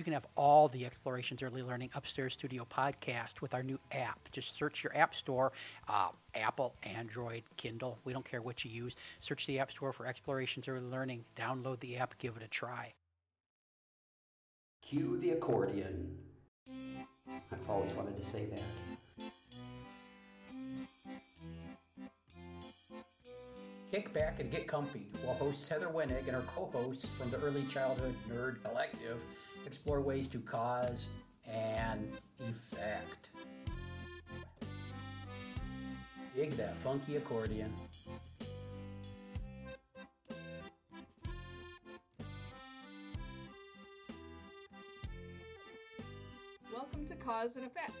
You can have all the Explorations Early Learning Upstairs Studio podcast with our new app. Just search your app store, uh, Apple, Android, Kindle. We don't care what you use. Search the app store for Explorations Early Learning. Download the app, give it a try. Cue the accordion. I've always wanted to say that. Kick back and get comfy while hosts Heather Wenig and her co hosts from the Early Childhood Nerd Collective explore ways to cause and effect. Dig that funky accordion. Welcome to Cause and Effect.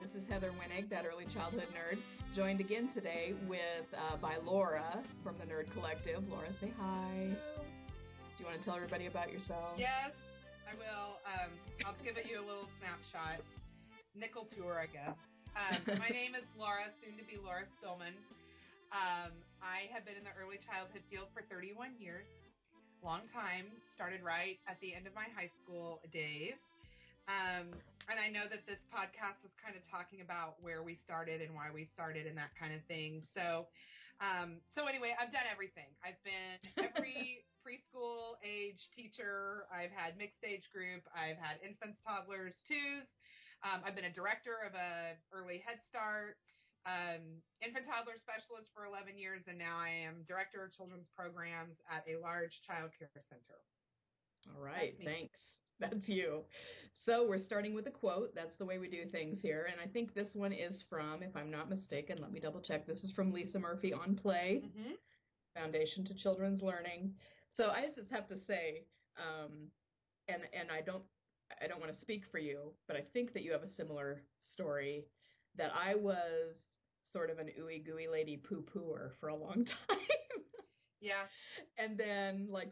This is Heather Wenig, that early childhood nerd, joined again today with uh, by Laura from the Nerd Collective. Laura, say hi. Do you want to tell everybody about yourself? Yes, I will. Um, I'll give it you a little snapshot. Nickel tour, I guess. Um, my name is Laura, soon to be Laura Stillman. Um, I have been in the early childhood field for 31 years. Long time. Started right at the end of my high school days. Um, and I know that this podcast is kind of talking about where we started and why we started and that kind of thing. So, um, so anyway, I've done everything. I've been every preschool age teacher. I've had mixed age group. I've had infants, toddlers, twos. Um, I've been a director of a early Head Start, um, infant toddler specialist for 11 years, and now I am director of children's programs at a large child care center. All right, thanks. That's you. So we're starting with a quote. That's the way we do things here. And I think this one is from, if I'm not mistaken, let me double check. This is from Lisa Murphy on Play, Mm-hmm. Foundation to Children's Learning. So I just have to say, um, and and I don't I don't want to speak for you, but I think that you have a similar story. That I was sort of an ooey gooey lady poo pooer for a long time. Yeah. and then like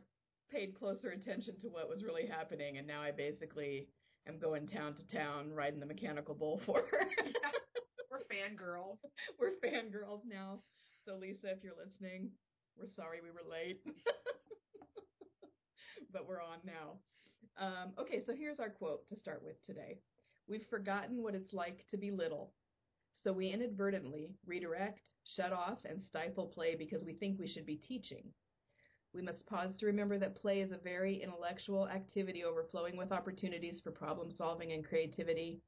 paid closer attention to what was really happening and now I basically am going town to town riding the mechanical bull for her. We're fangirls. we're fangirls now. So Lisa, if you're listening, we're sorry we were late. but we're on now. Um, okay, so here's our quote to start with today. We've forgotten what it's like to be little. So we inadvertently redirect, shut off, and stifle play because we think we should be teaching. We must pause to remember that play is a very intellectual activity overflowing with opportunities for problem solving and creativity.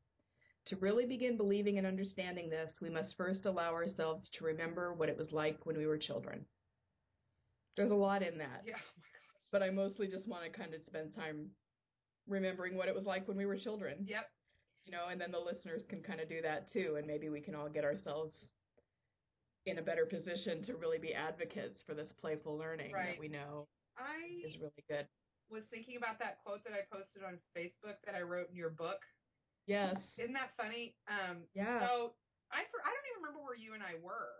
To really begin believing and understanding this, we must first allow ourselves to remember what it was like when we were children. There's a lot in that, Yeah. But I mostly just want to kind of spend time remembering what it was like when we were children. Yep. You know, and then the listeners can kind of do that too, and maybe we can all get ourselves in a better position to really be advocates for this playful learning Right. that we know I is really good. was thinking about that quote that I posted on Facebook that I wrote in your book. Yes. Isn't that funny? Um, Yeah. So I for, I don't even remember where you and I were.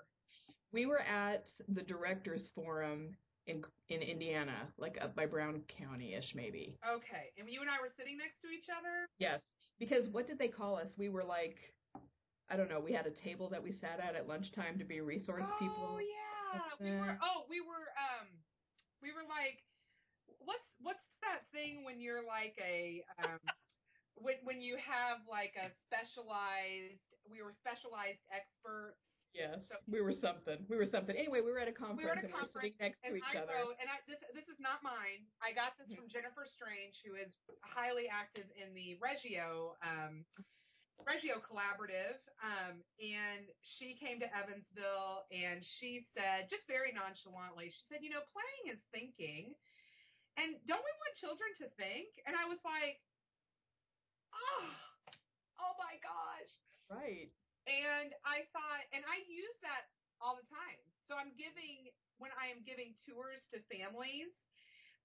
We were at the directors forum in in Indiana, like up by Brown County ish maybe. Okay, and you and I were sitting next to each other. Yes. Because what did they call us? We were like I don't know, we had a table that we sat at at lunchtime to be resource oh people. Oh yeah, we were. Oh, we were. Um, we were like, what's what's that thing when you're like a um, when when you have like a specialized. We were specialized experts. Yes. So- we were something. We were something. Anyway, we were at a conference We were at a and we were conference, sitting next to each I other. wrote, and I, this this is not mine. I got this from Jennifer Strange, who is highly active in the Reggio um, Reggio Collaborative, um, and she came to Evansville, and she said, just very nonchalantly, she said, you know, playing is thinking, and don't we want children to think? And I was like, oh, oh my gosh. Right. And I thought, and I use that all the time. So I'm giving when I am giving tours to families.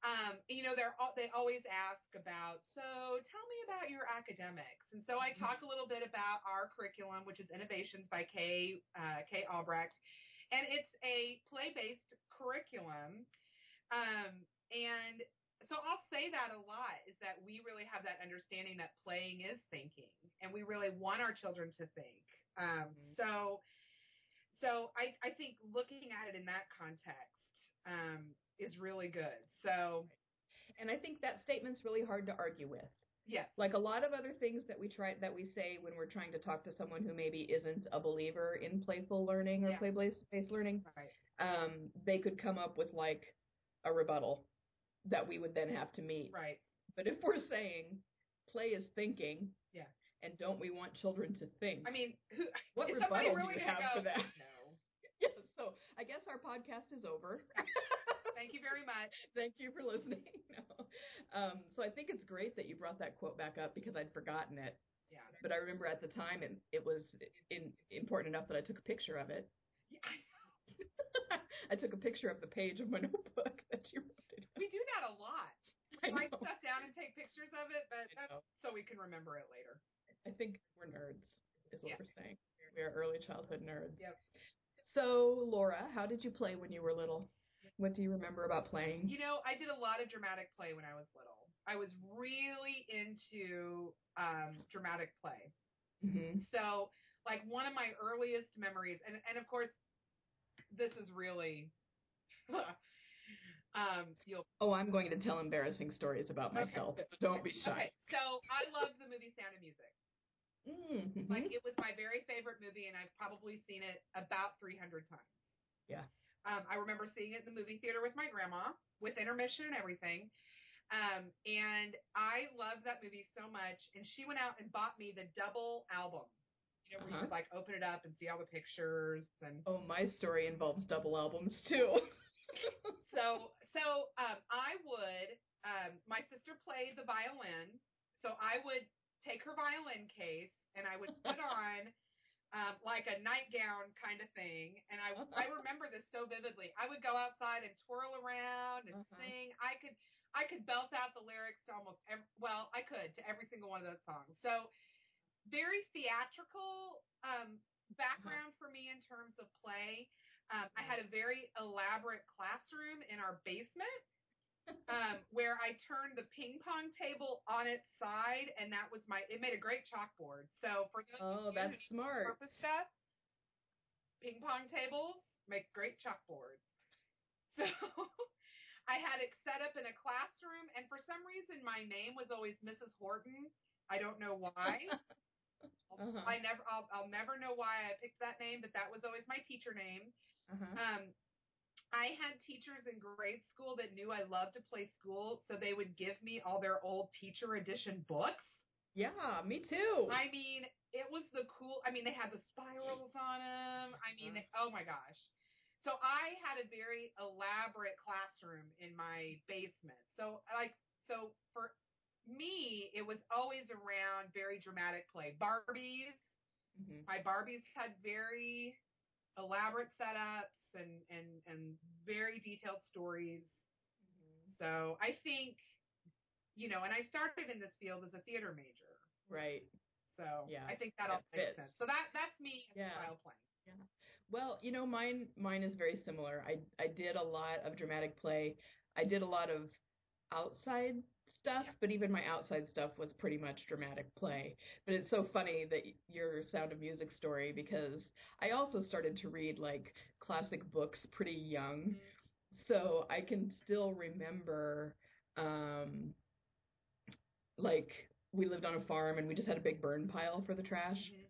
Um, you know, they're they always ask about. So tell me about your academics. And so I talk a little bit about our curriculum, which is Innovations by Kay uh, Kay Albrecht, and it's a play based curriculum. Um, and so I'll say that a lot is that we really have that understanding that playing is thinking, and we really want our children to think. Um, Mhm. So, so I I think looking at it in that context um, is really good. So And I think that statement's really hard to argue with Yes. Like a lot of other things that we try that we say when we're trying to talk to someone who maybe isn't a believer in playful learning or Yeah. play-based based learning, Right. um, they could come up with like a rebuttal that we would then have to meet. Right. But if we're saying play is thinking, Yeah. And don't we want children to think? I mean, who? What rebuttal do really you have go? for that? No. yeah, so I guess our podcast is over. Thank you very much. Thank you for listening. No. Um, so I think it's great that you brought that quote back up because I'd forgotten it. Yeah. But I remember at the time it, it was in, important enough that I took a picture of it. Yeah, I took a picture of the page of my notebook that you wrote it. We do that a lot. I Write stuff down and take pictures of it, but so we can remember it later. I think we're nerds, is what Yeah. we're saying. We are early childhood nerds. Yep. So, Laura, how did you play when you were little? What do you remember about playing? You know, I did a lot of dramatic play when I was little. I was really into um, dramatic play. hmm So, like one of my earliest memories, and and of course, this is really, um, you'll Oh, I'm going to tell embarrassing stories about Okay. myself, so don't be shy. okay. So I love the movie Sound of Music. Mhm. Like it was my very favorite movie, and I've probably seen it about 300 times. Yeah. Um, I remember seeing it in the movie theater with my grandma, with intermission and everything. Um, and I loved that movie so much. And she went out and bought me the double album. You know, where you Uh-huh. could like open it up and see all the pictures. And Oh, my story involves double albums too. so, so um, I would. Um, my sister played the violin, so I would take her violin case and I would put on um, like a nightgown kind of thing. And I I remember this so vividly. I would go outside and twirl around and Uh-huh. sing. I could I could belt out the lyrics to almost every, well I could to every single one of those songs. So very theatrical um, background for me in terms of play. Um, I had a very elaborate classroom in our basement um, where I turned the ping pong table on its side, and that was my. It made a great chalkboard. So for those Oh, of you that's who smart. purpose stuff, ping pong tables make great chalkboards. So I had it set up in a classroom, and for some reason, my name was always Mrs. Horton. I don't know why. Uh-huh. I never, I'll, I'll never know why I picked that name, but that was always my teacher name. Uh-huh. Um, I had teachers in grade school that knew I loved to play school, so they would give me all their old teacher edition books. Yeah, me too. I mean, it was the cool. I mean, they had the spirals on them. I mean, they, oh my gosh. So I had a very elaborate classroom in my basement. So like, so for me, it was always around very dramatic play. Barbies, Mhm. my Barbies had very elaborate setups and and and very detailed stories. Mm-hmm. So I think, you know, and I started in this field as a theater major. Right. So Yeah, I think that all makes sense. So that that's me as Yeah. child playing. Well, you know, mine mine is very similar. I I did a lot of dramatic play. I did a lot of outside stuff, Yeah. but even my outside stuff was pretty much dramatic play. But it's so funny that your Sound of Music story because I also started to read like classic books pretty young. So I can still remember um like we lived on a farm and we just had a big burn pile for the trash Mhm.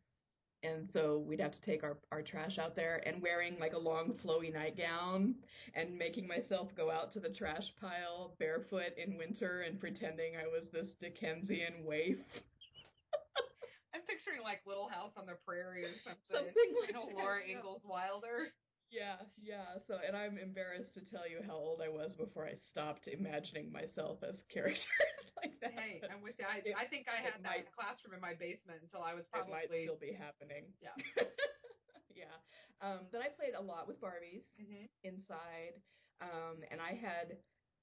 and so we'd have to take our, our trash out there and wearing like a long flowy nightgown and making myself go out to the trash pile barefoot in winter and pretending I was this Dickensian waif. I'm picturing like Little House on the Prairie or something. Something like you know, Laura. Ingalls Wilder. Yeah, yeah. So and I'm embarrassed to tell you how old I was before I stopped imagining myself as characters like that. Hey, I'm with you. I, It- I think I had that might- classroom in my basement until I was probably. it might still be happening. yeah. yeah. Um, but I played a lot with Barbies. hmm inside. Um, and I had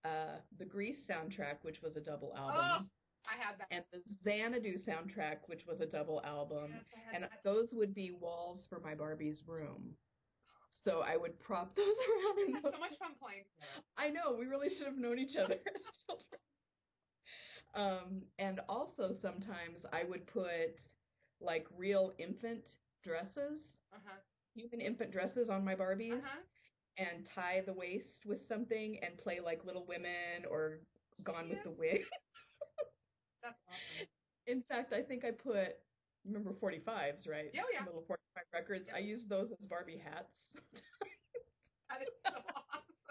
uh, the Grease soundtrack, which was a double Oh, album, I had that. and the Xanadu soundtrack, which was a double album. Yes, And that. those would be walls for my Barbie's room. So I would prop those around so much fun playing. I know, we really should have known each other as children. Um, and also sometimes I would put like real infant dresses, Uh huh. human infant dresses on my Barbies. Uh huh. and tie the waist with something and play like Little Women or Gone with the Wind. That's awesome. In fact, I think I put remember 45s, right? Oh, yeah. Little 45 records. I used those as Barbie hats. That is so awesome.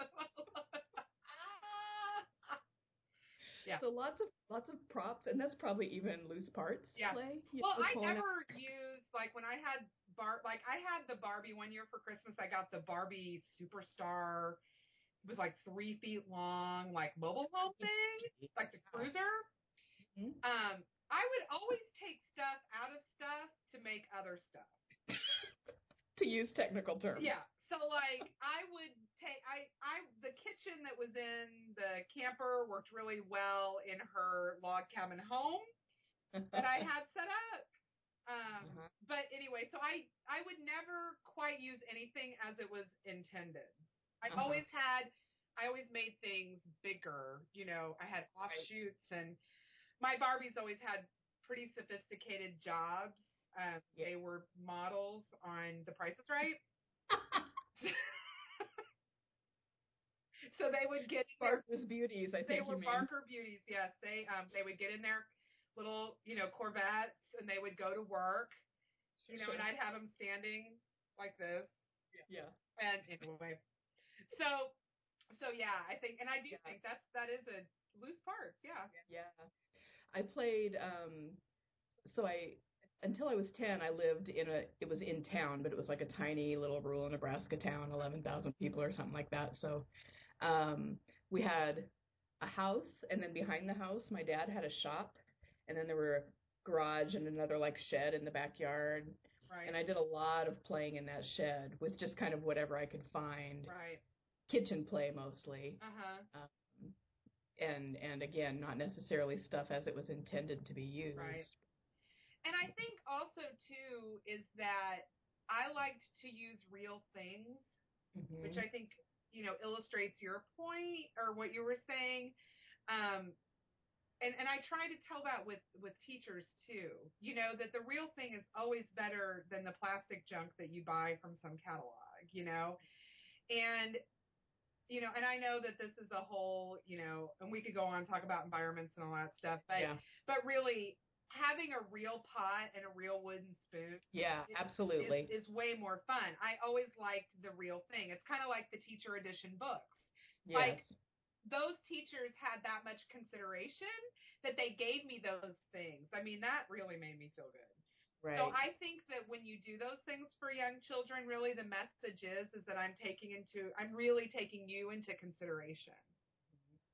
Yeah. So lots of lots of props, and that's probably even loose parts Yeah. play. well, know, I pulling out- never used like when I had bar like I had the Barbie one year for Christmas. I got the Barbie Superstar. It was like three feet long, like mobile home thing, like the cruiser. Mhm. Um, I would always take stuff out of stuff to make other stuff. To use technical terms. Yeah. So like I would take I I the kitchen that was in the camper worked really well in her log cabin home that I had set up. Um Uh-huh. but anyway, so I I would never quite use anything as it was intended. I Uh-huh. always had I always made things bigger, you know, I had offshoots and my Barbies always had pretty sophisticated jobs. Um, Yeah. They were models on The Price is Right. so they would get Barker's beauties, I think were you mean. They were Barker beauties, yes. They um they would get in their little, you know, Corvettes and they would go to work, you know, and I'd have them standing like this. yeah. And anyway, so so yeah, I think, and I do Yeah. think that's that is a loose part. yeah. Yeah. I played um so I until I was 10 I lived in a it was in town but it was like a tiny little rural Nebraska town 11,000 people or something like that so um we had a house and then behind the house my dad had a shop and then there were a garage and another like shed in the backyard Right. and I did a lot of playing in that shed with just kind of whatever I could find right. kitchen play mostly Uh huh. um, and and again not necessarily stuff as it was intended to be used Right. And I think also too is that I liked to use real things, Mhm. which I think you know illustrates your point or what you were saying. Um, and and I try to tell that with with teachers too. You know that the real thing is always better than the plastic junk that you buy from some catalog. You know, and you know, and I know that this is a whole, you know, and we could go on and talk about environments and all that stuff, but yeah but really having a real pot and a real wooden spoon yeah is- absolutely is, is way more fun. I always liked the real thing. It's kind of like the teacher edition books. like- Those teachers had that much consideration that they gave me those things. I mean, that really made me feel good. right So I think that when you do those things for young children, really the message is is that I'm taking into I'm really taking you into consideration.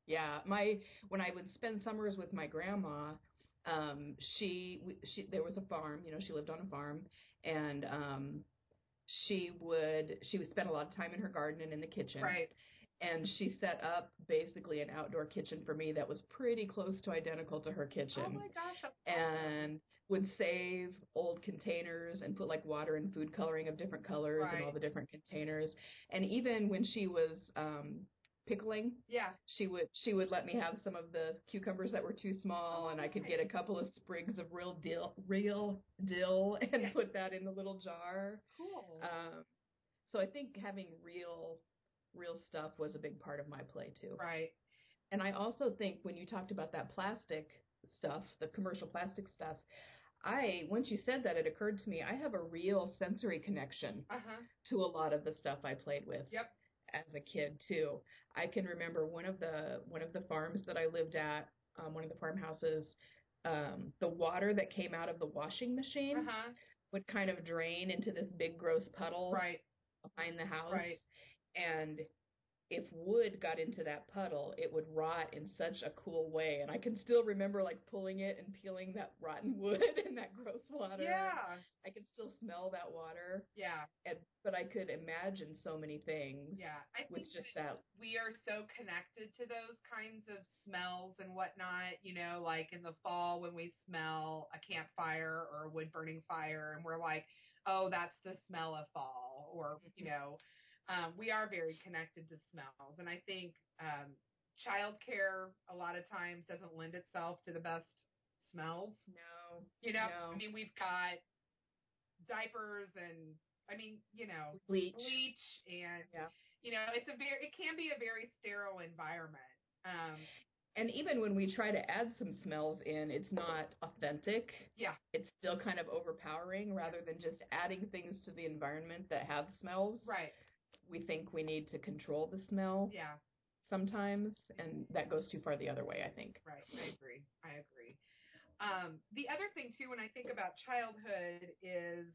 yeah my when i would spend summers with my grandma um she she there was a farm you know she lived on a farm and um she would she would spend a lot of time in her garden and in the kitchen Right. and she set up basically an outdoor kitchen for me that was pretty close to identical to her kitchen Oh my gosh. and would save old containers and put like water and food coloring of different colors Right. in all the different containers. And even when she was um pickling, yeah. she would she would let me have some of the cucumbers that were too small and I could get a couple of sprigs of real dill real dill and Yeah. put that in the little jar. Cool. Um so I think having real real stuff was a big part of my play too. right. And I also think when you talked about that plastic stuff, the commercial plastic stuff, I once you said that it occurred to me I have a real sensory connection Uh huh. to a lot of the stuff I played with Yep. As a kid too. I can remember one of the one of the farms that I lived at, um, one of the farmhouses, um, the water that came out of the washing machine Uh huh. would kind of drain into this big gross puddle Right. behind the house. Right. And if wood got into that puddle, it would rot in such a cool way. And I can still remember like pulling it and peeling that rotten wood and that gross water. Yeah. I could still smell that water. Yeah. And, but I could imagine so many things Yeah. I with think just that that. we are so connected to those kinds of smells and whatnot, you know, like in the fall when we smell a campfire or a wood burning fire and we're like, oh, that's the smell of fall or, you mm-hmm. know, um, we are very connected to smells. And I think um, childcare a lot of times doesn't lend itself to the best smells. No. You know, No. I mean, we've got diapers and, I mean, you know, Bleach. bleach and Yeah. you know it's a very it can be a very sterile environment um And even when we try to add some smells in, it's not authentic. Yeah. It's still kind of overpowering rather than just adding things to the environment that have smells. Right. We think we need to control the smell Yeah. sometimes, and that goes too far the other way, I think. Right. I agree. I agree. Um, the other thing too, when I think about childhood, is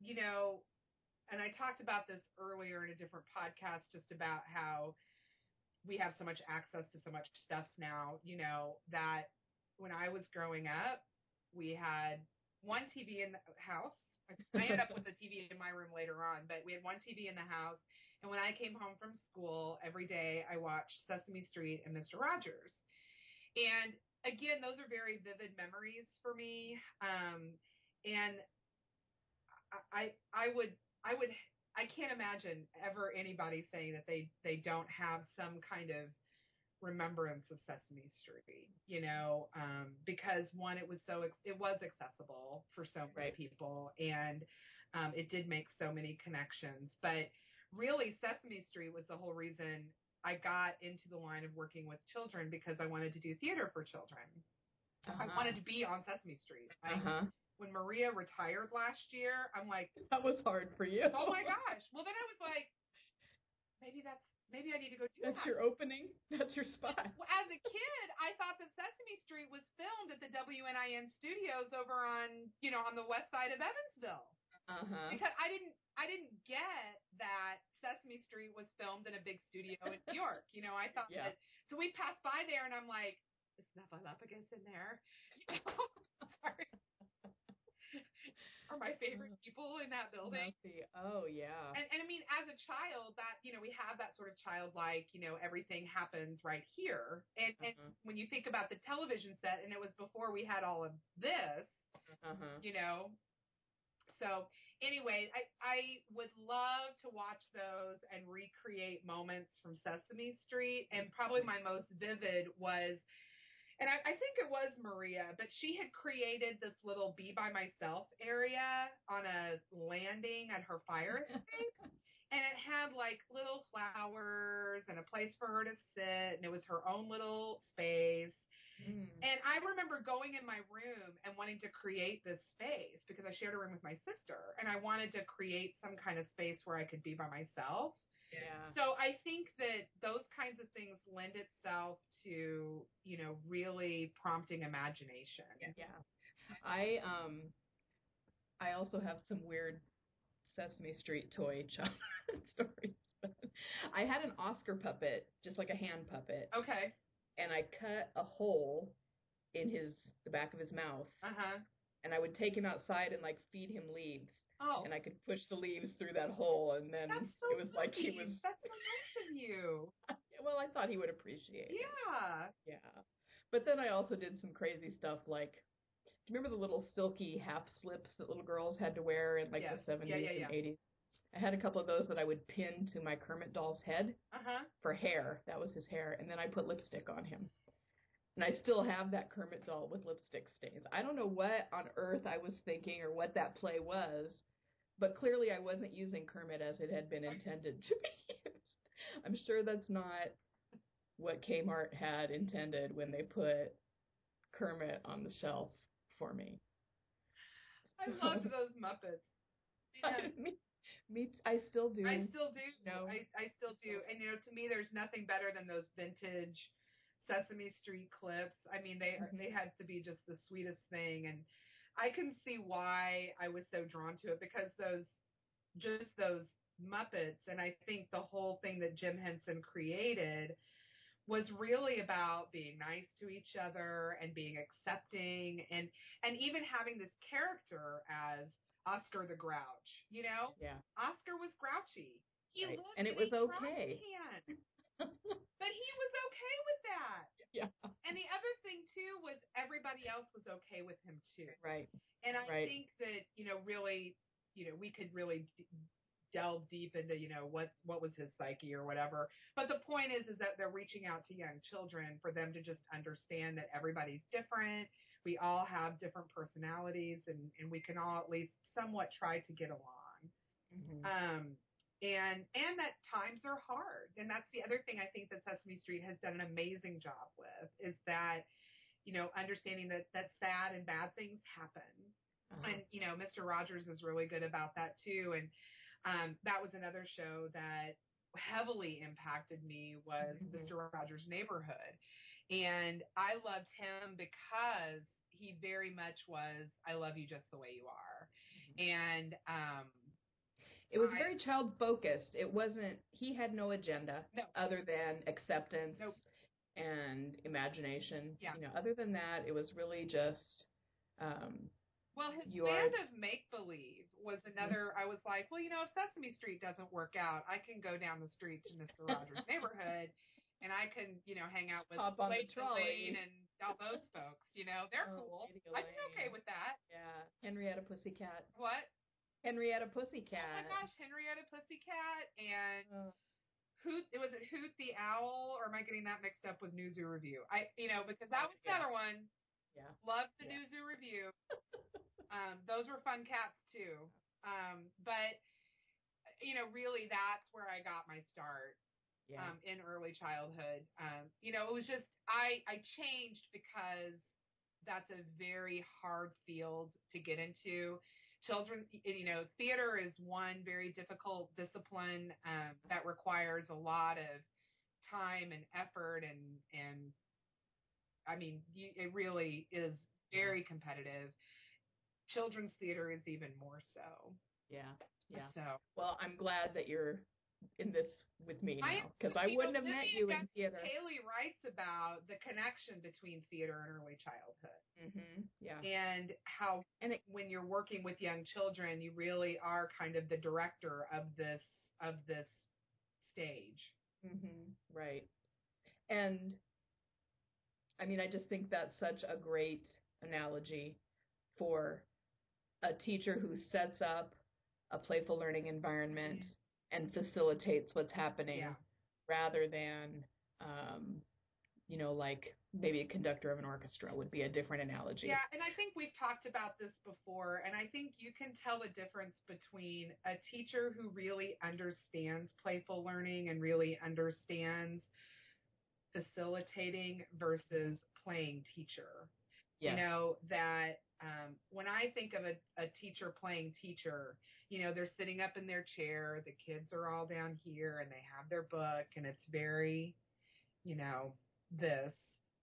you know, and I talked about this earlier in a different podcast, just about how we have so much access to so much stuff now. You know that when I was growing up, we had one TV in the house. I ended up with a TV in my room later on, but we had one TV in the house. And when I came home from school, every day I watched Sesame Street and Mr. Rogers. And again, those are very vivid memories for me. Um, and I, I would, I would, I can't imagine ever anybody saying that they, they don't have some kind of remembrance of Sesame Street, you know, um, because one, it was so, it was accessible for so many Right. people and, um, it did make so many connections, but really Sesame Street was the whole reason I got into the line of working with children because I wanted to do theater for children. I wanted to be on Sesame Street. I, Uh-huh. When Maria retired last year, I'm like, That was hard for you. oh my gosh. Well, then I was like, maybe that's maybe I need to go do That's that. your opening. That's your spot. Well, as a kid, I thought that Sesame Street was filmed at the WNIN studios over on, you know, on the west side of Evansville. Uh-huh. Because I didn't I didn't get that Sesame Street was filmed in a big studio in New York. You know, I thought Yeah. that so we passed by there and I'm like, it's is Snuffleupagus in there? You know? Sorry. Are my favorite people in that building. Snuffy. Oh yeah. And, and I mean, as a child, that you know, we have that sort of childlike, you know, everything happens right here. And, and Mhm. when you think about the television set, and it was before we had all of this, Uh-huh. you know. So anyway, I I would love to watch those and recreate moments from Sesame Street. And probably my most vivid was, and I, I think it was Maria, but she had created this little be by myself area on a landing at her fire escape. And it had like little flowers and a place for her to sit, and it was her own little space. Mm. And I remember going in my room and wanting to create this space because I shared a room with my sister and I wanted to create some kind of space where I could be by myself. Yeah. So I think that those kinds of things lend itself to, you know, really prompting imagination. Yeah. I um I also have some weird Sesame Street toy childhood stories. I had an Oscar puppet, just like a hand puppet, Okay. and I cut a hole in his the back of his mouth, Uh-huh. and I would take him outside and like feed him leaves, Oh. and I could push the leaves through that hole, and then so it was like he was. That's so nice of you. Well, I thought he would appreciate it. Yeah. Yeah. But then I also did some crazy stuff like do you remember the little silky half slips that little girls had to wear in like Yes. the 70s Yeah, yeah, and yeah. 80s? I had a couple of those that I would pin to my Kermit doll's head Uh-huh. for hair. That was his hair. And then I put lipstick on him. And I still have that Kermit doll with lipstick stains. I don't know what on earth I was thinking or what that play was, but clearly I wasn't using Kermit as it had been intended to be used. I'm sure that's not what Kmart had intended when they put Kermit on the shelf for me. I loved those Muppets. Man. me, me, I still do. I still do. No. I, I still do. And you know, to me, there's nothing better than those vintage Sesame Street clips. I mean, they Mhm. they had to be just the sweetest thing, and I can see why I was so drawn to it because those just those Muppets, and I think the whole thing that Jim Henson created was really about being nice to each other and being accepting and and even having this character as Oscar the Grouch, you know? yeah. Oscar was grouchy. He Right. lived And it was a okay. but he was okay with that. Yeah. And the other thing too was everybody else was okay with him too. Right. And I Right. think that you know really, you know, we could really d- delve deep into you know what what was his psyche or whatever. But the point is is that they're reaching out to young children for them to just understand that everybody's different. We all have different personalities, and and we can all at least somewhat try to get along. Mhm. Um, and and that times are hard. And that's the other thing i think that sesame street has done an amazing job with is that you know understanding that that sad and bad things happen. Uh-huh. and you know mr rogers is really good about that too. And um that was another show that heavily impacted me was Mhm. mr rogers neighborhood. And i loved him because he very much was i love you just the way you are. And um It was very child focused. It wasn't. He had no agenda No. other than acceptance Nope. and imagination. Yeah. You know, other than that, it was really just. Um, Well, his land are- of make believe was another. I was like, well, you know, if Sesame Street doesn't work out, I can go down the street to Mister Rogers' neighborhood, and I can, you know, hang out with Hop on the trolley. And all those folks. You know, they're Oh, cool. I'd be okay with that. yeah. Henrietta Pussycat. What? Henrietta Oh my gosh, Henrietta Pussycat and Oh, Hoot. It was it Hoot the Owl, or am I getting that mixed up with New Zoo Revue? I, you know, because that was Yeah. another one. yeah. Loved the Yeah. New Zoo Revue. um, those were fun cats too. Um, but you know, really, that's where I got my start Yeah. um, in early childhood. Um, you know, it was just I I changed because that's a very hard field to get into. Children, you know, theater is one very difficult discipline um, that requires a lot of time and effort and and I mean, you, it really is very competitive. Children's theater is even more so. yeah. Yeah. So Well, I'm glad that you're in this with me now because too. I wouldn't have met you in theater. Haley writes about the connection between theater and early childhood hmm Yeah. and how And it- when you're working with young children, you really are kind of the director of this of this stage. hmm Right. And I mean, I just think that's such a great analogy for a teacher who sets up a playful learning environment and facilitates what's happening Yeah. rather than, um, you know, like maybe a conductor of an orchestra would be a different analogy. Yeah, and I think we've talked about this before, and I think you can tell the difference between a teacher who really understands playful learning and really understands facilitating versus playing teacher. Yes. You know, that um, when I think of a, a teacher playing teacher, you know, they're sitting up in their chair, the kids are all down here, and they have their book, and it's very, you know, this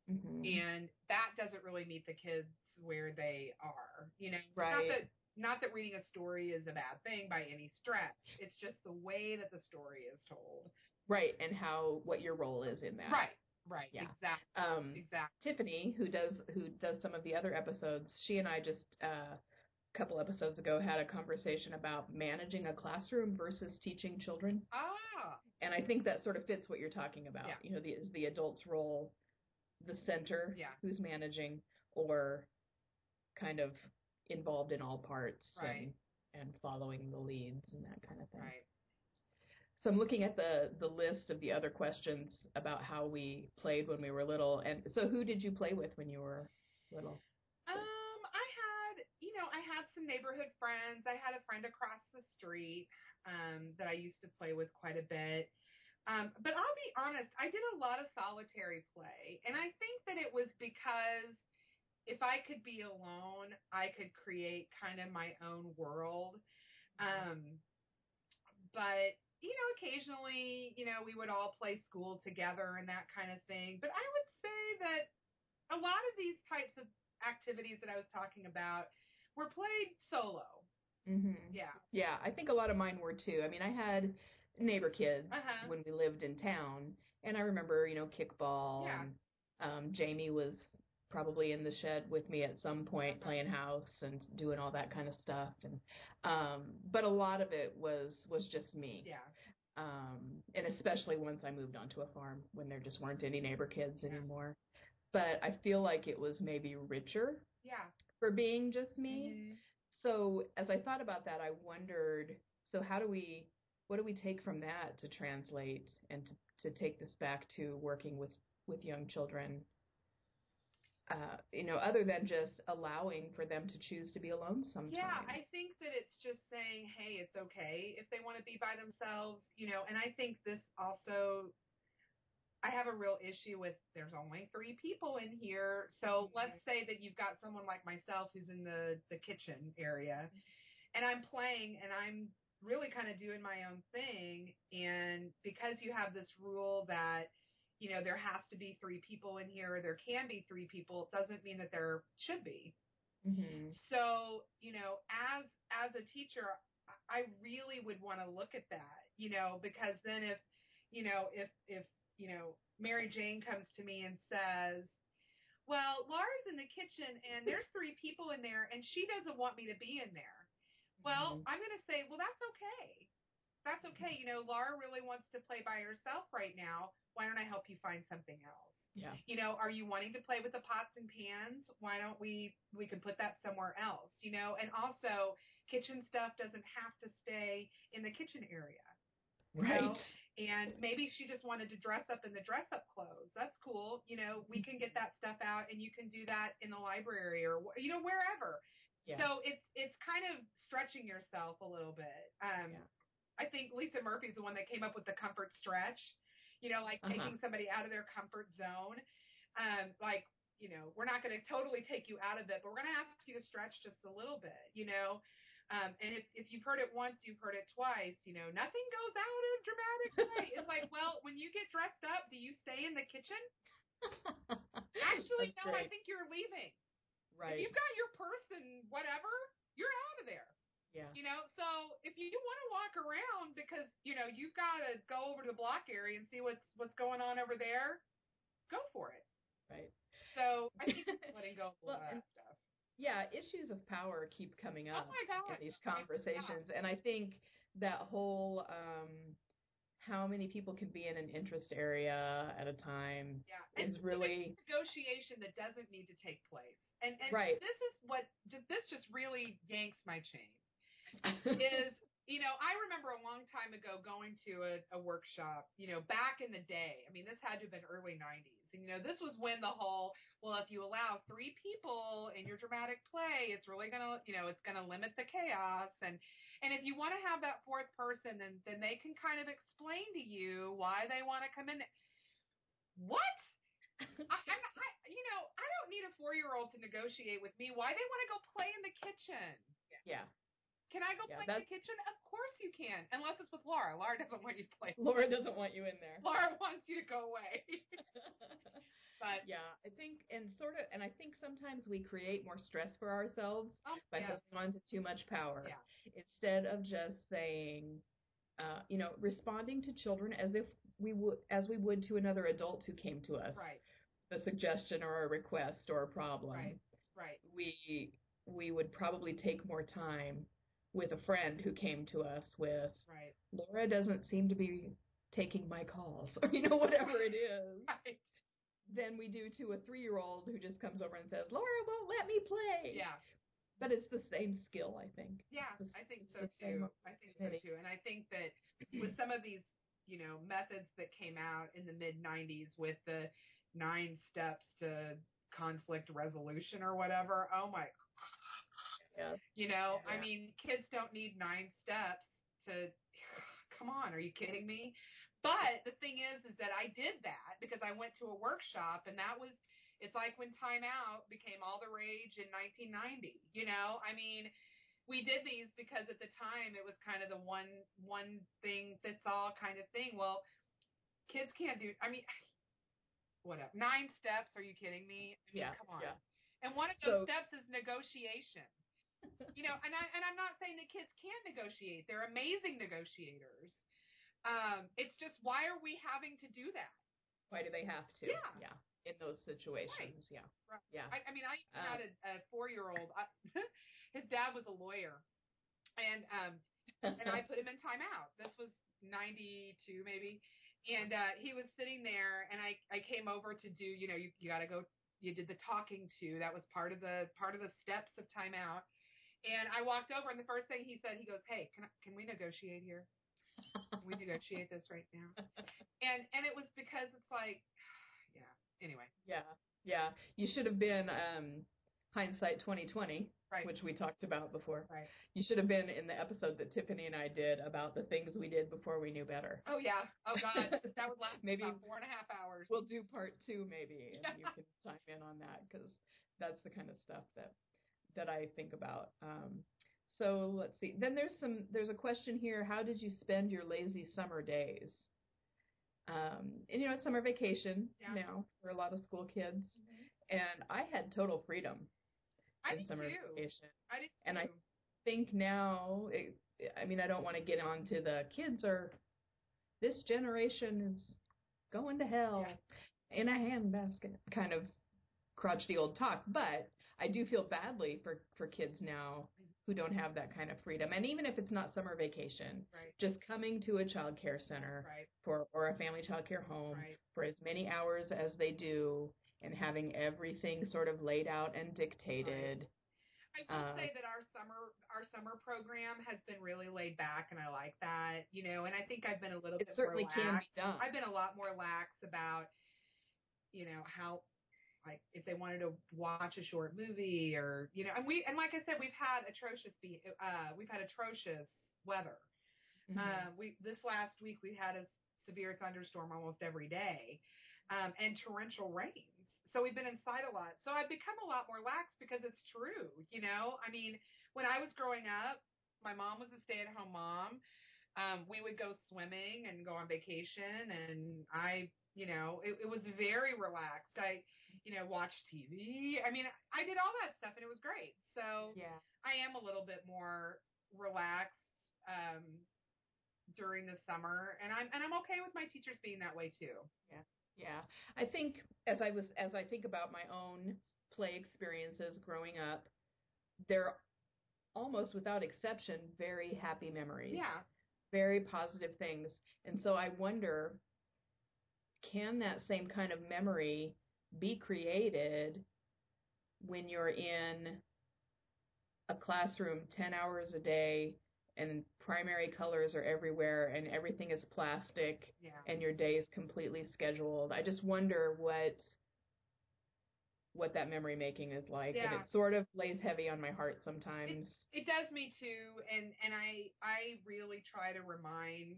Mhm. and that doesn't really meet the kids where they are. You know, Right. Not that not that reading a story is a bad thing by any stretch. It's just the way that the story is told. Right. And how, what your role is in that. Right. Right. Yeah. Exactly. Um, Exactly. Tiffany, who does who does some of the other episodes, she and I just uh, a couple episodes ago had a conversation about managing a classroom versus teaching children, Ah. and I think that sort of fits what you're talking about. Yeah. You know, the is the adult's role the center Yeah. who's managing, or kind of involved in all parts Right. and and following the leads and that kind of thing. Right. So I'm looking at the the list of the other questions about how we played when we were little. And so who did you play with when you were little? Um, I had, you know, I had some neighborhood friends. I had a friend across the street um, that I used to play with quite a bit. Um, but I'll be honest, I did a lot of solitary play, and I think that it was because if I could be alone, I could create kind of my own world. Um, but you know, occasionally, you know, we would all play school together and that kind of thing. But I would say that a lot of these types of activities that I was talking about were played solo. Mm-hmm. Yeah. Yeah, I think a lot of mine were too. I mean, I had neighbor kids Uh-huh. when we lived in town, and I remember, you know, kickball. Yeah. And um, Jamie was probably in the shed with me at some point playing house and doing all that kind of stuff. And um, but a lot of it was was just me. Yeah. um, and especially once I moved onto a farm when there just weren't any neighbor kids Yeah. anymore. But I feel like it was maybe richer Yeah. for being just me. Mhm. So as I thought about that, I wondered, so how do we, what do we take from that to translate and to, to take this back to working with with young children? Uh, you know, other than just allowing for them to choose to be alone sometimes. Yeah, I think that it's just saying, hey, it's okay if they want to be by themselves, you know, and I think this also I have a real issue with there's only three people in here. So let's say that you've got someone like myself who's in the the kitchen area and I'm playing and I'm really kind of doing my own thing and because you have this rule that you know there has to be three people in here or there can be three people it doesn't mean that there should be. Hmm so you know as as a teacher i really would want to look at that you know because then if you know if if you know mary jane comes to me and says well laura's in the kitchen and there's three people in there and she doesn't want me to be in there. Well Mhm. i'm going to say well that's okay okay you know laura really wants to play by herself right now. Why don't i help you find something else? Yeah, you know are you wanting to play with the pots and pans? Why don't we we can put that somewhere else you know? And also kitchen stuff doesn't have to stay in the kitchen area. Right. know? and maybe she just wanted to dress up in the dress up clothes. That's cool. You know we can get that stuff out and you can do that in the library or you know wherever. Yeah. so it's it's kind of stretching yourself a little bit. Um Yeah. I think lisa murphy's the one that came up with the comfort stretch you know like Uh-huh. taking somebody out of their comfort zone um like you know we're not going to totally take you out of it but we're going to ask you to stretch just a little bit you know um and if if you've heard it once you've heard it twice you know nothing goes out of dramatic way it's like well when you get dressed up do you stay in the kitchen actually That's no i think you're leaving right. if you've got your purse and whatever, you're out of there. Yeah. You know, so if you want to walk around because you know you've got to go over to the block area and see what's what's going on over there, go for it. Right. So I think letting go of Well, and- that stuff. Yeah, issues of power keep coming Oh up my in these Oh conversations, and I think that whole um, how many people can be in an interest area at a time. Yeah, and is really negotiation that doesn't need to take place. And and Right. this is what this just really yanks my chain. Is you know i remember a long time ago going to a, a workshop you know back in the day i mean this had to have been early 90s and you know this was when the whole well if you allow three people in your dramatic play it's really going to you know it's going to limit the chaos and and if you want to have that fourth person then then they can kind of explain to you why they want to come in what I, I, you know, I don't need a four-year-old to negotiate with me. Why they want to go play in the kitchen? yeah. Can I go Yeah, play in the kitchen? Of course you can, unless it's with Laura. Laura doesn't want you to play. Laura doesn't want you in there. Laura wants you to go away. but yeah, I think, and sort of, and I think sometimes we create more stress for ourselves oh, by yeah, holding on to too much power Yeah. instead of just saying, uh, you know, responding to children as if we would, as we would to another adult who came to us, right, a suggestion or a request or a problem. Right. right, We we would probably take more time with a friend who came to us with right, Laura doesn't seem to be taking my calls or you know whatever it is right. than we do to a three year old who just comes over and says Laura won't let me play. Yeah, But it's the same skill, I think. yeah. The- I think so too. I think so too. And I think that with some of these, you know, methods that came out in the mid '90s with the nine steps to conflict resolution or whatever. Oh my Yeah. You know, I mean, kids don't need nine steps to. Come on, are you kidding me? But the thing is, is that I did that because I went to a workshop, and that was. It's like when Time Out became all the rage in 1990. You know, I mean, we did these because at the time it was kind of the one one thing fits all kind of thing. Well, kids can't do. I mean, whatever. Nine steps? Are you kidding me? I mean, Yeah. come on. Yeah. And one of those So- steps is negotiation. You know, and I and I'm not saying that kids can't negotiate. They're amazing negotiators. Um, it's just why are we having to do that? Why do they have to? Yeah. Yeah. In those situations. Yeah. Right. Yeah. I, I mean, I Uh, had a, a four year old. His dad was a lawyer, and um, and I put him in timeout. This was 92 maybe. And uh, he was sitting there and I, I came over to do, you know, you, you got to go, you did the talking to, that was part of the, part of the steps of timeout. And I walked over and the first thing he said, he goes, Hey, can I, can we negotiate here? Can we negotiate this right now? And, and it was because it's like, yeah, anyway. yeah. Yeah, you should have been um, hindsight 2020, Right. which we talked about before. Right. You should have been in the episode that Tiffany and I did about the things we did before we knew better. Oh yeah. Oh god, that would last Maybe- about four and a half hours. We'll do part two maybe, and Yeah. you can chime in on that because that's the kind of stuff that that I think about. Um, so let's see. Then there's some. There's a question here. How did you spend your lazy summer days? Um, and you know, it's summer vacation Yeah. now for a lot of school kids, Mhm. and I had total freedom I in did summer too. vacation. I did too. And I- think now, it, I mean, I don't want to get on to the kids are, this generation is going to hell Yeah. in a handbasket kind of crotchety old talk. But I do feel badly for, for kids now who don't have that kind of freedom. And even if it's not summer vacation, right. just coming to a child care center Right. for or a family child care home Right. for as many hours as they do and having everything sort of laid out and dictated. I will Uh, say that our summer our summer program has been really laid back, and I like that. You know, and I think I've been a little It bit certainly more can be done. I've been a lot more lax about, you know, how like if they wanted to watch a short movie or you know, and we and like I said, we've had atrocious be uh we've had atrocious weather. Mhm. Uh, we this last week we had a severe thunderstorm almost every day, um, and torrential rains. So we've been inside a lot. So I've become a lot more lax because it's true. You know, I mean, when I was growing up, my mom was a stay-at-home mom. Um, we would go swimming and go on vacation, and I, you know, it, it was very relaxed. I, you know, watch TV. I mean, I did all that stuff, and it was great. So yeah. I am a little bit more relaxed um, during the summer, and I'm and I'm okay with my teachers being that way too. Yeah, yeah. I think as I was as I think about my own play experiences growing up, they're almost without exception very happy memories. Yeah, Very positive things. And so I wonder can that same kind of memory be created when you're in a classroom 10 hours a day and primary colors are everywhere and everything is plastic yeah, and your day is completely scheduled. I just wonder what what that memory making is like, Yeah. and it sort of lays heavy on my heart sometimes. it does me too, and and I I really try to remind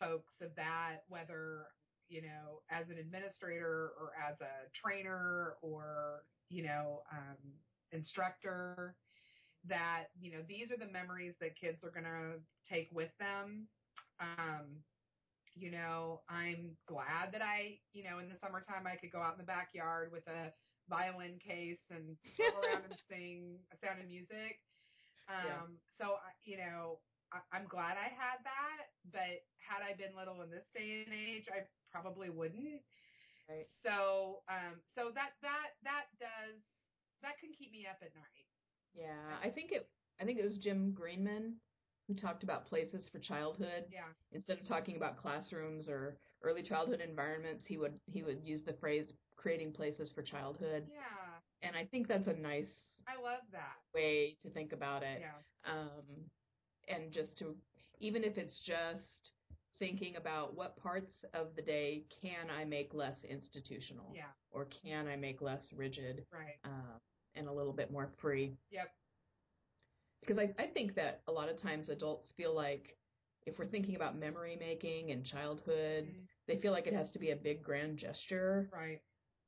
folks of that, whether you know as an administrator or as a trainer or you know um, instructor that you know these are the memories that kids are going to take with them um you know i'm glad that i you know in the summertime i could go out in the backyard with a violin case and roll around and sing a sound of music um Yeah. so you know i'm glad i had that but had i been little in this day and age i probably wouldn't Right. so um so that that that does that can keep me up at night Yeah, I think it. I think it was Jim Greenman who talked about places for childhood. yeah Instead of talking about classrooms or early childhood environments, he would he would use the phrase creating places for childhood. yeah And I think that's a nice i love that way to think about it. yeah um, and just to even if it's just thinking about what parts of the day can I make less institutional? Yeah. Or can I make less rigid right. uh, and a little bit more free? Yep. Because I, I think that a lot of times adults feel like if we're thinking about memory making and childhood Mhm. they feel like it has to be a big grand gesture. Right.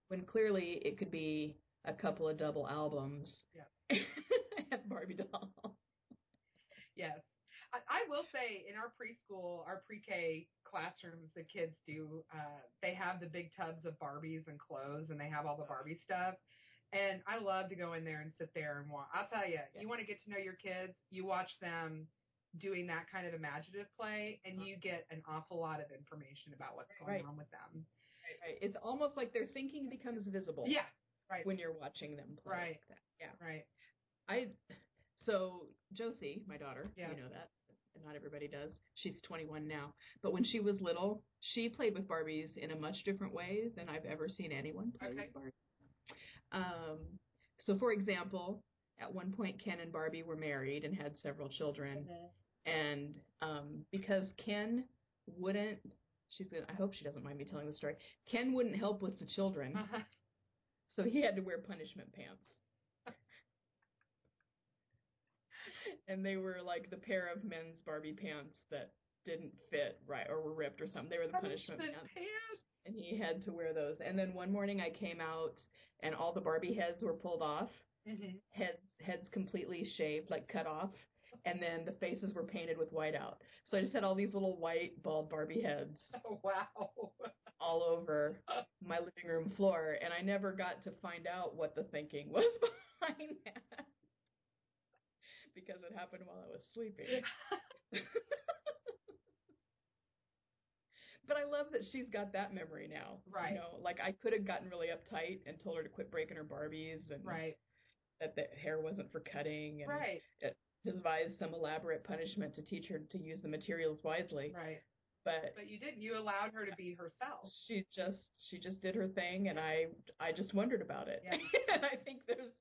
When clearly it could be a couple of double albums Yeah. and Barbie doll. Yes. I, I will say in our preschool, our pre-K classrooms, the kids do, uh, they have the big tubs of Barbies and clothes and they have all the Barbie stuff. And I love to go in there and sit there and watch. I'll tell you, Yeah. you want to get to know your kids, you watch them doing that kind of imaginative play and you get an awful lot of information about what's going Right. on with them. Right. It's almost like their thinking becomes visible. Yeah. Right. When you're watching them play. Right. Like that. Yeah. right. I so Josie, my daughter, Yeah. you know that. Not everybody does. She's 21 now. But when she was little, she played with Barbies in a much different way than I've ever seen anyone play Okay. with Barbies. Um, so, for example, at one point, Ken and Barbie were married and had several children. And um, because Ken wouldn't, she's gonna. I hope she doesn't mind me telling the story. Ken wouldn't help with the children. Uh-huh. So he had to wear punishment pants. And they were like the pair of men's Barbie pants that didn't fit right or were ripped or something. They were the punishment, Punishment pants. pants. And he had to wear those. And then one morning I came out and all the Barbie heads were pulled off. Mhm. Heads heads completely shaved, like cut off. And then the faces were painted with white out. So I just had all these little white bald Barbie heads Oh, wow. all over my living room floor, and I never got to find out what the thinking was behind that because it happened while I was sleeping. but I love that she's got that memory now. Right. You know, like I could have gotten really uptight and told her to quit breaking her Barbies and right. that the hair wasn't for cutting and Right. devised some elaborate punishment to teach her to use the materials wisely. Right. But But you didn't. You allowed her to be herself. she just she just did her thing and i i just wondered about it Yeah. and i think there's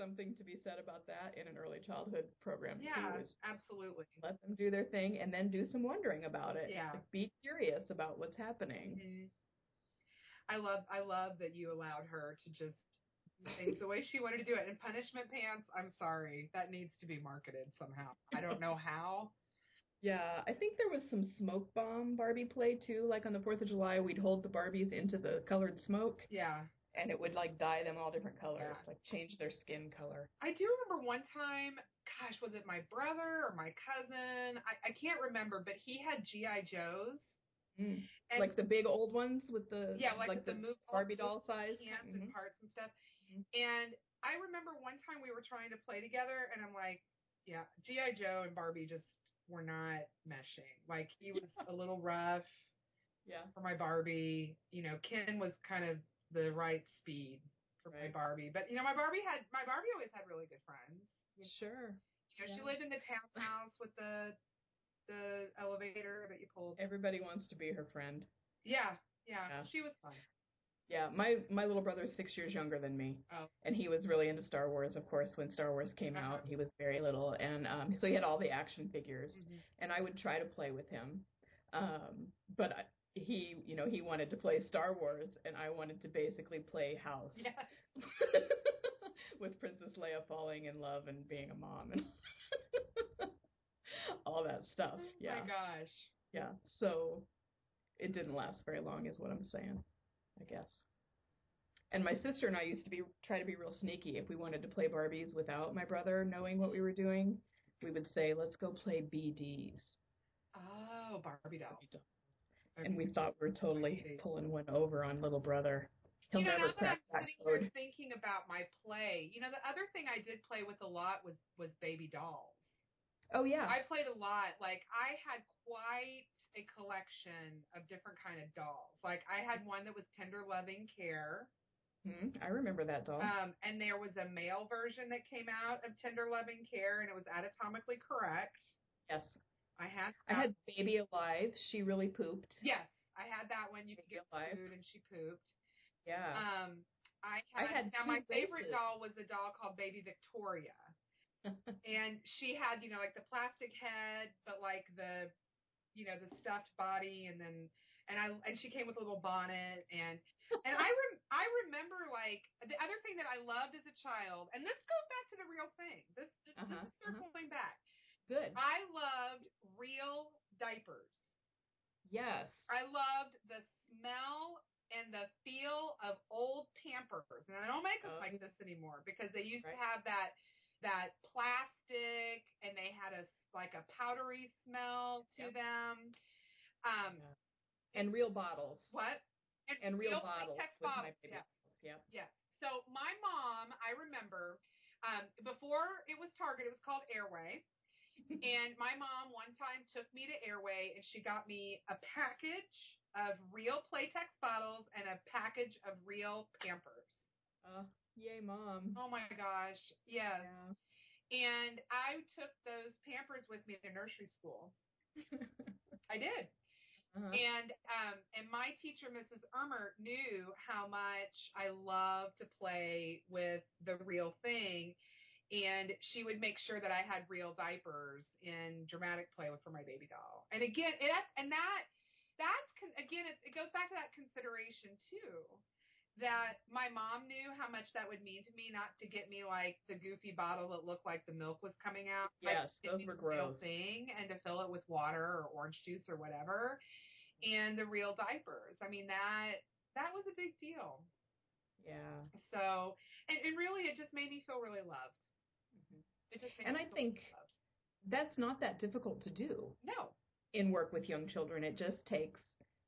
something to be said about that in an early childhood program Yeah, too absolutely. let them do their thing and then do some wondering about it Yeah. Like, be curious about what's happening Mhm. I love I love that you allowed her to just do things the way she wanted to do it. And punishment pants, I'm sorry, that needs to be marketed somehow. I don't know how. yeah i think there was some smoke bomb barbie play too like on the fourth of july we'd hold the barbies into the colored smoke Yeah. And it would like dye them all different colors Yeah. like change their skin color I do remember one time, gosh, was it my brother or my cousin? I, I can't remember, but he had GI Joes. Mm. And like the big old ones with the yeah, like, with the, the, move Barbie doll size. hands Mhm. and parts and stuff. Mhm. And I remember one time we were trying to play together, and I'm like, yeah, GI Joe and Barbie just were not meshing. Like he was a little rough Yeah. for my Barbie. You know, Ken was kind of the right speed for my Barbie. But you know, my Barbie had my Barbie always had really good friends. You Sure. You know, she lived in the townhouse with the the elevator that you pulled. Everybody wants to be her friend. Yeah, yeah, Yeah. she was fun. Yeah, my my little brother's six years younger than me, Oh. and he was really into Star Wars. Of course, when Star Wars came Uh-huh. out, he was very little, and um, so he had all the action figures. Mhm. And I would try to play with him, um, but I, he, you know, he wanted to play Star Wars, and I wanted to basically play house Yeah. with Princess Leia falling in love and being a mom and all that stuff. Oh Yeah. my gosh. Yeah. So it didn't last very long is what I'm saying, I guess. And my sister and I used to be try to be real sneaky if we wanted to play Barbies without my brother knowing what we were doing. We would say, "Let's go play BDs." Oh, Barbie dolls. And we thought we were totally pulling one over on little brother. He'll you know, never now that I'm that sitting here thinking about my play, you know, the other thing I did play with a lot was was baby dolls. Oh yeah. I played a lot. Like I had quite a collection of different kind of dolls. Like I had one that was tender loving care. Hmm, I remember that doll. Um, and there was a male version that came out of tender loving care, and it was anatomically correct. yes. I had. I had Baby Alive. She really pooped. Yes, I had that one. You could get Alive. food, and she pooped. Yeah. Um, I I had, had now my favorite races. doll was a doll called Baby Victoria, and she had you know like the plastic head, but like the you know the stuffed body, and then and I and she came with a little bonnet, and and I rem- I remember like the other thing that I loved as a child, and this goes back to the real thing. This this, Uh-huh, this is circling back. Good. I loved real diapers. Yes. I loved the smell and the feel of old Pampers, and I don't make them Oh. like this anymore because they used Right. to have that that plastic, and they had a like a powdery smell to Yep. them. Um, Yeah. And real bottles. what? And real, real bottles Playtex with my bottles, baby yeah. Yep. Yes. So my mom, I remember, um, before it was Target, it was called Ayr-Way. And my mom one time took me to Ayr-Way and she got me a package of real Playtex bottles and a package of real Pampers. Uh, yay, mom. Oh my gosh. Yes. Yeah. And I took those Pampers with me to nursery school. I did. Uh-huh. And um, and my teacher, Mrs. Ermer, knew how much I love to play with the real thing, and she would make sure that I had real diapers in dramatic play with for my baby doll. And again, it, and that that's con- again, it, it goes back to that consideration too. that my mom knew how much that would mean to me, not to get me like the goofy bottle that looked like the milk was coming out. Yes, like, those were the real gross. Thing and to fill it with water or orange juice or whatever, and the real diapers. I mean that that was a big deal. Yeah. So, and, and really, it just made me feel really loved. Mhm. It just made And I think- loved. That's not that difficult to do no, in work with young children. It just takes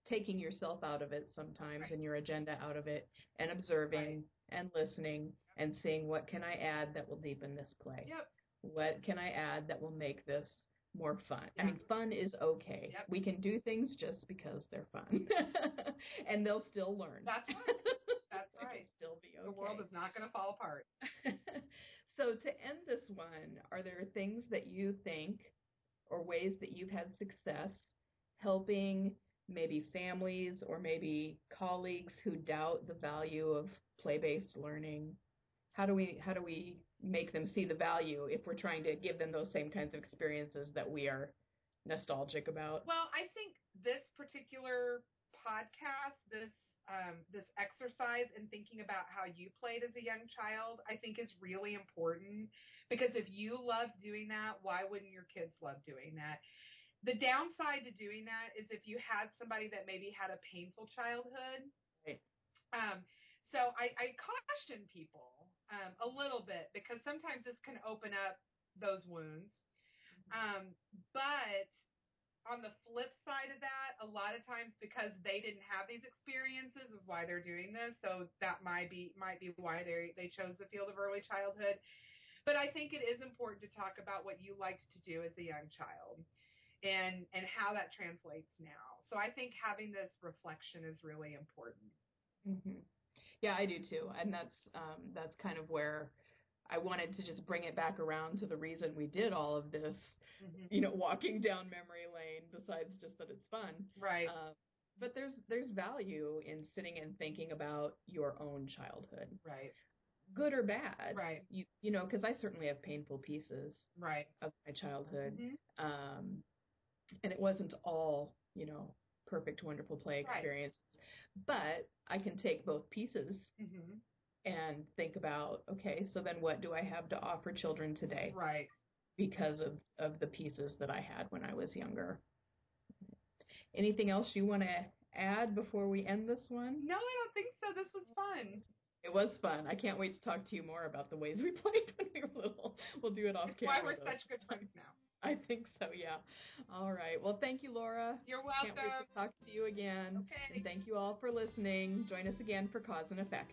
taking yourself out of it sometimes Right. and your agenda out of it and observing Right. and listening and seeing what can I add that will deepen this play. yep, What can I add that will make this more fun? I mean, fun is okay. Yep. We can do things just because they're fun, and they'll still learn. that's right. That's right. still be okay. The world is not going to fall apart. so to end this one, are there things that you think or ways that you've had success helping maybe families or maybe colleagues who doubt the value of play-based learning? How do we how do we make them see the value if we're trying to give them those same kinds of experiences that we are nostalgic about? Well, I think this particular podcast, this um, this exercise in thinking about how you played as a young child, I think is really important because if you love doing that, why wouldn't your kids love doing that? The downside to doing that is if you had somebody that maybe had a painful childhood. Right. Um, so I, I caution people um, a little bit because sometimes this can open up those wounds. Um, but on the flip side of that, a lot of times because they didn't have these experiences is why they're doing this. So that might be might be why they they chose the field of early childhood. But I think it is important to talk about what you liked to do as a young child and and how that translates now. So I think having this reflection is really important. hmm Yeah, I do too, and that's um, that's kind of where I wanted to just bring it back around to the reason we did all of this. You know, walking down memory lane. Besides just that it's fun, Right. uh, but there's there's value in sitting and thinking about your own childhood, right. good or bad. Right. You you know, because I certainly have painful pieces Right. of my childhood, Mhm. um, and it wasn't all you know perfect, wonderful play Right. experiences. But I can take both pieces Mhm. And think about okay so then what do i have to offer children today Right. because of of the pieces that i had when i was younger anything else you want to add before we end this one No, I don't think so. This was fun. it was fun i can't wait to talk to you more about the ways we played when we were little we'll do it off It's camera why we're though. such good friends now. i think so yeah all right well thank you laura You're welcome. can't wait to talk to you again Okay. and thank you all for listening join us again for cause and effect